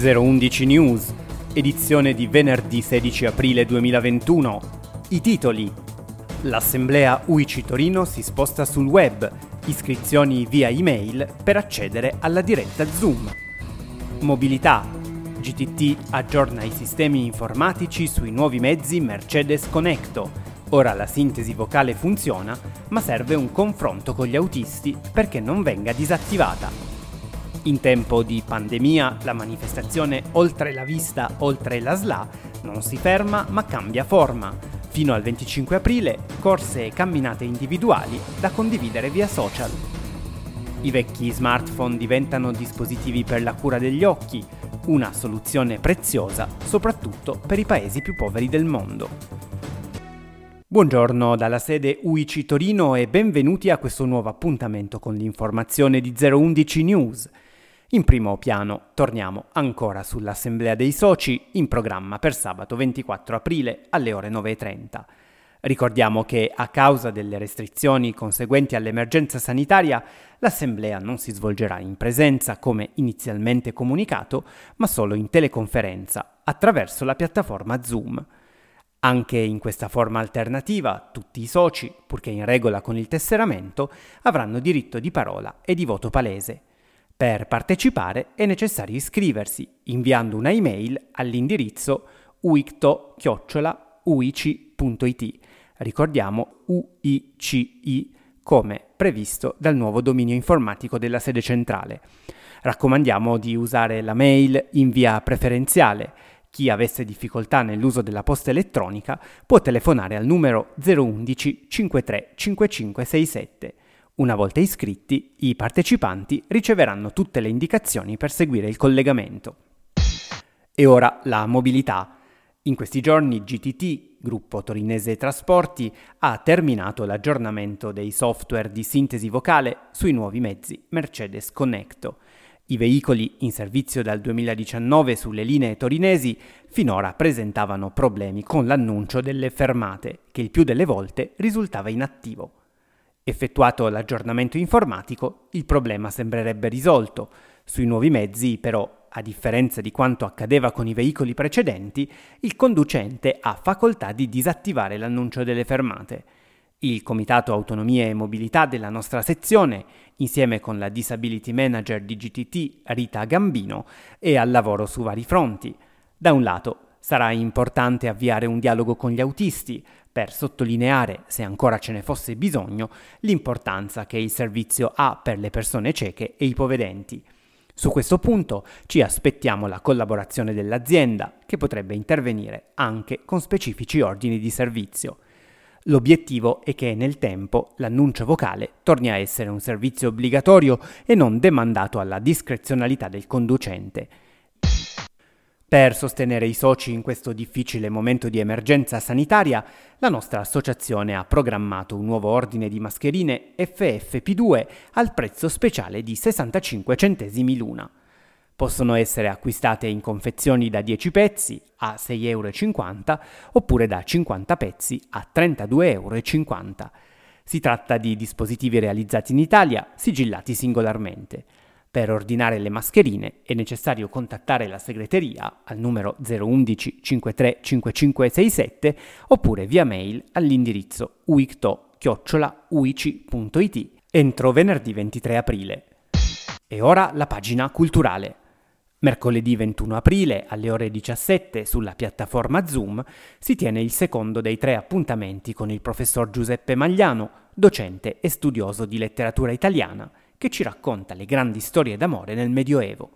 011 News, edizione di venerdì 16 aprile 2021. I titoli. L'assemblea UICI Torino si sposta sul web, iscrizioni via email per accedere alla diretta Zoom. Mobilità. GTT aggiorna i sistemi informatici sui nuovi mezzi Mercedes Connecto. Ora la sintesi vocale funziona, ma serve un confronto con gli autisti perché non venga disattivata. In tempo di pandemia la manifestazione Oltre la vista, oltre la SLA non si ferma ma cambia forma. Fino al 25 aprile corse e camminate individuali da condividere via social. I vecchi smartphone diventano dispositivi per la cura degli occhi, una soluzione preziosa soprattutto per i paesi più poveri del mondo. Buongiorno dalla sede UICI Torino e benvenuti a questo nuovo appuntamento con l'informazione di 011 News. In primo piano torniamo ancora sull'Assemblea dei Soci in programma per sabato 24 aprile alle ore 9.30. Ricordiamo che a causa delle restrizioni conseguenti all'emergenza sanitaria l'Assemblea non si svolgerà in presenza come inizialmente comunicato, ma solo in teleconferenza attraverso la piattaforma Zoom. Anche in questa forma alternativa tutti i soci, purché in regola con il tesseramento, avranno diritto di parola e di voto palese. Per partecipare è necessario iscriversi inviando una email all'indirizzo uicto-uici.it. Ricordiamo UICI come previsto dal nuovo dominio informatico della sede centrale. Raccomandiamo di usare la mail in via preferenziale. Chi avesse difficoltà nell'uso della posta elettronica può telefonare al numero 011 53 5567. Una volta iscritti, i partecipanti riceveranno tutte le indicazioni per seguire il collegamento. E ora la mobilità. In questi giorni GTT, gruppo torinese trasporti, ha terminato l'aggiornamento dei software di sintesi vocale sui nuovi mezzi Mercedes Connecto. I veicoli in servizio dal 2019 sulle linee torinesi finora presentavano problemi con l'annuncio delle fermate, che il più delle volte risultava inattivo. Effettuato l'aggiornamento informatico, il problema sembrerebbe risolto. Sui nuovi mezzi, però, a differenza di quanto accadeva con i veicoli precedenti, il conducente ha facoltà di disattivare l'annuncio delle fermate. Il Comitato Autonomia e Mobilità della nostra sezione, insieme con la Disability Manager di GTT Rita Gambino, è al lavoro su vari fronti. Da un lato, sarà importante avviare un dialogo con gli autisti, per sottolineare, se ancora ce ne fosse bisogno, l'importanza che il servizio ha per le persone cieche e ipovedenti. Su questo punto ci aspettiamo la collaborazione dell'azienda, che potrebbe intervenire anche con specifici ordini di servizio. L'obiettivo è che nel tempo l'annuncio vocale torni a essere un servizio obbligatorio e non demandato alla discrezionalità del conducente. Per sostenere i soci in questo difficile momento di emergenza sanitaria, la nostra associazione ha programmato un nuovo ordine di mascherine FFP2 al prezzo speciale di 65 centesimi l'una. Possono essere acquistate in confezioni da 10 pezzi a 6,50 euro oppure da 50 pezzi a 32,50 euro. Si tratta di dispositivi realizzati in Italia, sigillati singolarmente. Per ordinare le mascherine è necessario contattare la segreteria al numero 011 53 5567 oppure via mail all'indirizzo uicto-uici.it entro venerdì 23 aprile. E ora la pagina culturale. Mercoledì 21 aprile alle ore 17 sulla piattaforma Zoom si tiene il secondo dei tre appuntamenti con il professor Giuseppe Magliano, docente e studioso di letteratura italiana che ci racconta le grandi storie d'amore nel Medioevo.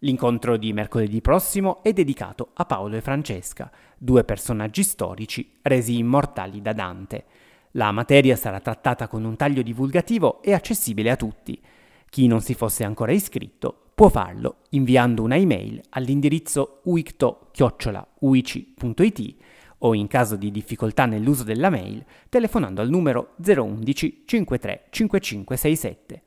L'incontro di mercoledì prossimo è dedicato a Paolo e Francesca, due personaggi storici resi immortali da Dante. La materia sarà trattata con un taglio divulgativo e accessibile a tutti. Chi non si fosse ancora iscritto può farlo inviando una email all'indirizzo uicto-uici.it o in caso di difficoltà nell'uso della mail telefonando al numero 011 53 5567.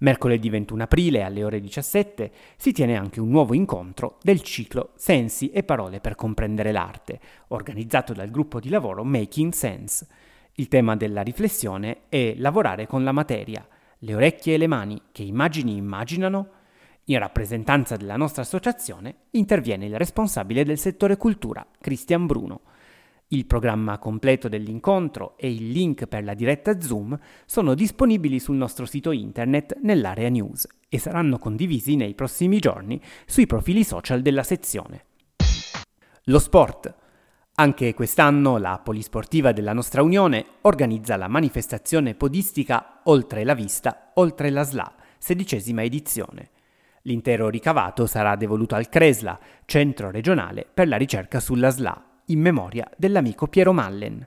Mercoledì 21 aprile alle ore 17 si tiene anche un nuovo incontro del ciclo Sensi e parole per comprendere l'arte, organizzato dal gruppo di lavoro Making Sense. Il tema della riflessione è lavorare con la materia, le orecchie e le mani che immagini immaginano. In rappresentanza della nostra associazione interviene il responsabile del settore cultura, Cristian Bruno. Il programma completo dell'incontro e il link per la diretta Zoom sono disponibili sul nostro sito internet nell'area news e saranno condivisi nei prossimi giorni sui profili social della sezione. Lo sport. Anche quest'anno la Polisportiva della nostra Unione organizza la manifestazione podistica Oltre la Vista, Oltre la SLA, sedicesima edizione. L'intero ricavato sarà devoluto al CRESLA, Centro regionale per la ricerca sulla SLA, in memoria dell'amico Piero Mallen.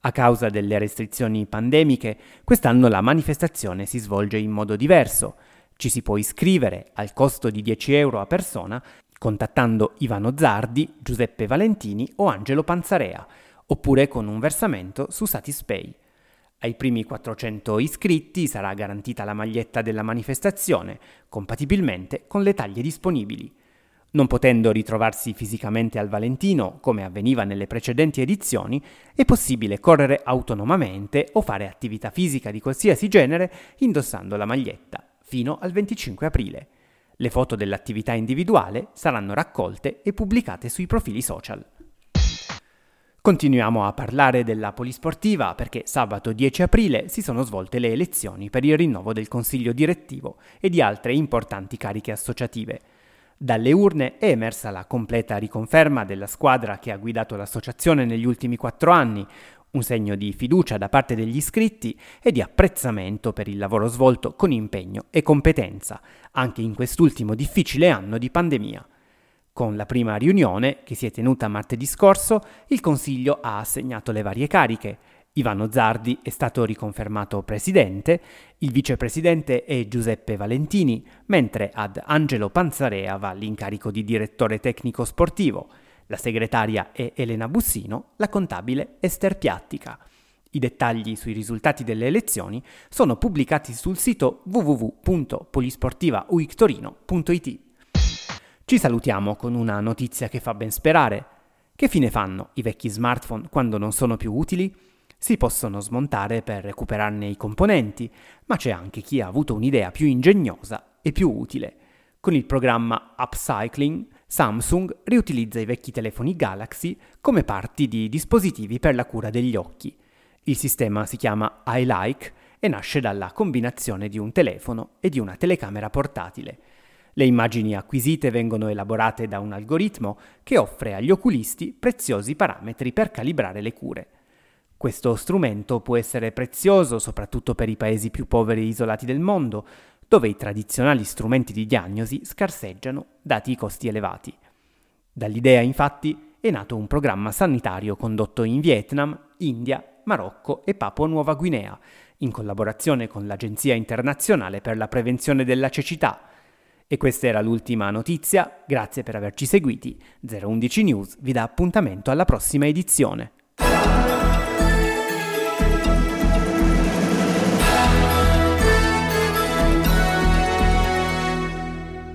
A causa delle restrizioni pandemiche, quest'anno la manifestazione si svolge in modo diverso. Ci si può iscrivere al costo di 10 euro a persona contattando Ivano Zardi, Giuseppe Valentini o Angelo Panzarea, oppure con un versamento su Satispay. Ai primi 400 iscritti sarà garantita la maglietta della manifestazione, compatibilmente con le taglie disponibili. Non potendo ritrovarsi fisicamente al Valentino, come avveniva nelle precedenti edizioni, è possibile correre autonomamente o fare attività fisica di qualsiasi genere indossando la maglietta, fino al 25 aprile. Le foto dell'attività individuale saranno raccolte e pubblicate sui profili social. Continuiamo a parlare della polisportiva perché sabato 10 aprile si sono svolte le elezioni per il rinnovo del consiglio direttivo e di altre importanti cariche associative. Dalle urne è emersa la completa riconferma della squadra che ha guidato l'associazione negli ultimi quattro anni, un segno di fiducia da parte degli iscritti e di apprezzamento per il lavoro svolto con impegno e competenza, anche in quest'ultimo difficile anno di pandemia. Con la prima riunione, che si è tenuta martedì scorso, il Consiglio ha assegnato le varie cariche, Ivano Zardi è stato riconfermato presidente, il vicepresidente è Giuseppe Valentini, mentre ad Angelo Panzarea va l'incarico di direttore tecnico sportivo. La segretaria è Elena Bussino, la contabile Ester Piattica. I dettagli sui risultati delle elezioni sono pubblicati sul sito www.polisportivauictorino.it. Ci salutiamo con una notizia che fa ben sperare. Che fine fanno i vecchi smartphone quando non sono più utili? Si possono smontare per recuperarne i componenti, ma c'è anche chi ha avuto un'idea più ingegnosa e più utile. Con il programma Upcycling, Samsung riutilizza i vecchi telefoni Galaxy come parti di dispositivi per la cura degli occhi. Il sistema si chiama iLike e nasce dalla combinazione di un telefono e di una telecamera portatile. Le immagini acquisite vengono elaborate da un algoritmo che offre agli oculisti preziosi parametri per calibrare le cure. Questo strumento può essere prezioso soprattutto per i paesi più poveri e isolati del mondo, dove i tradizionali strumenti di diagnosi scarseggiano dati i costi elevati. Dall'idea infatti è nato un programma sanitario condotto in Vietnam, India, Marocco e Papua Nuova Guinea, in collaborazione con l'Agenzia internazionale per la prevenzione della cecità. E questa era l'ultima notizia, grazie per averci seguiti. 011 News vi dà appuntamento alla prossima edizione.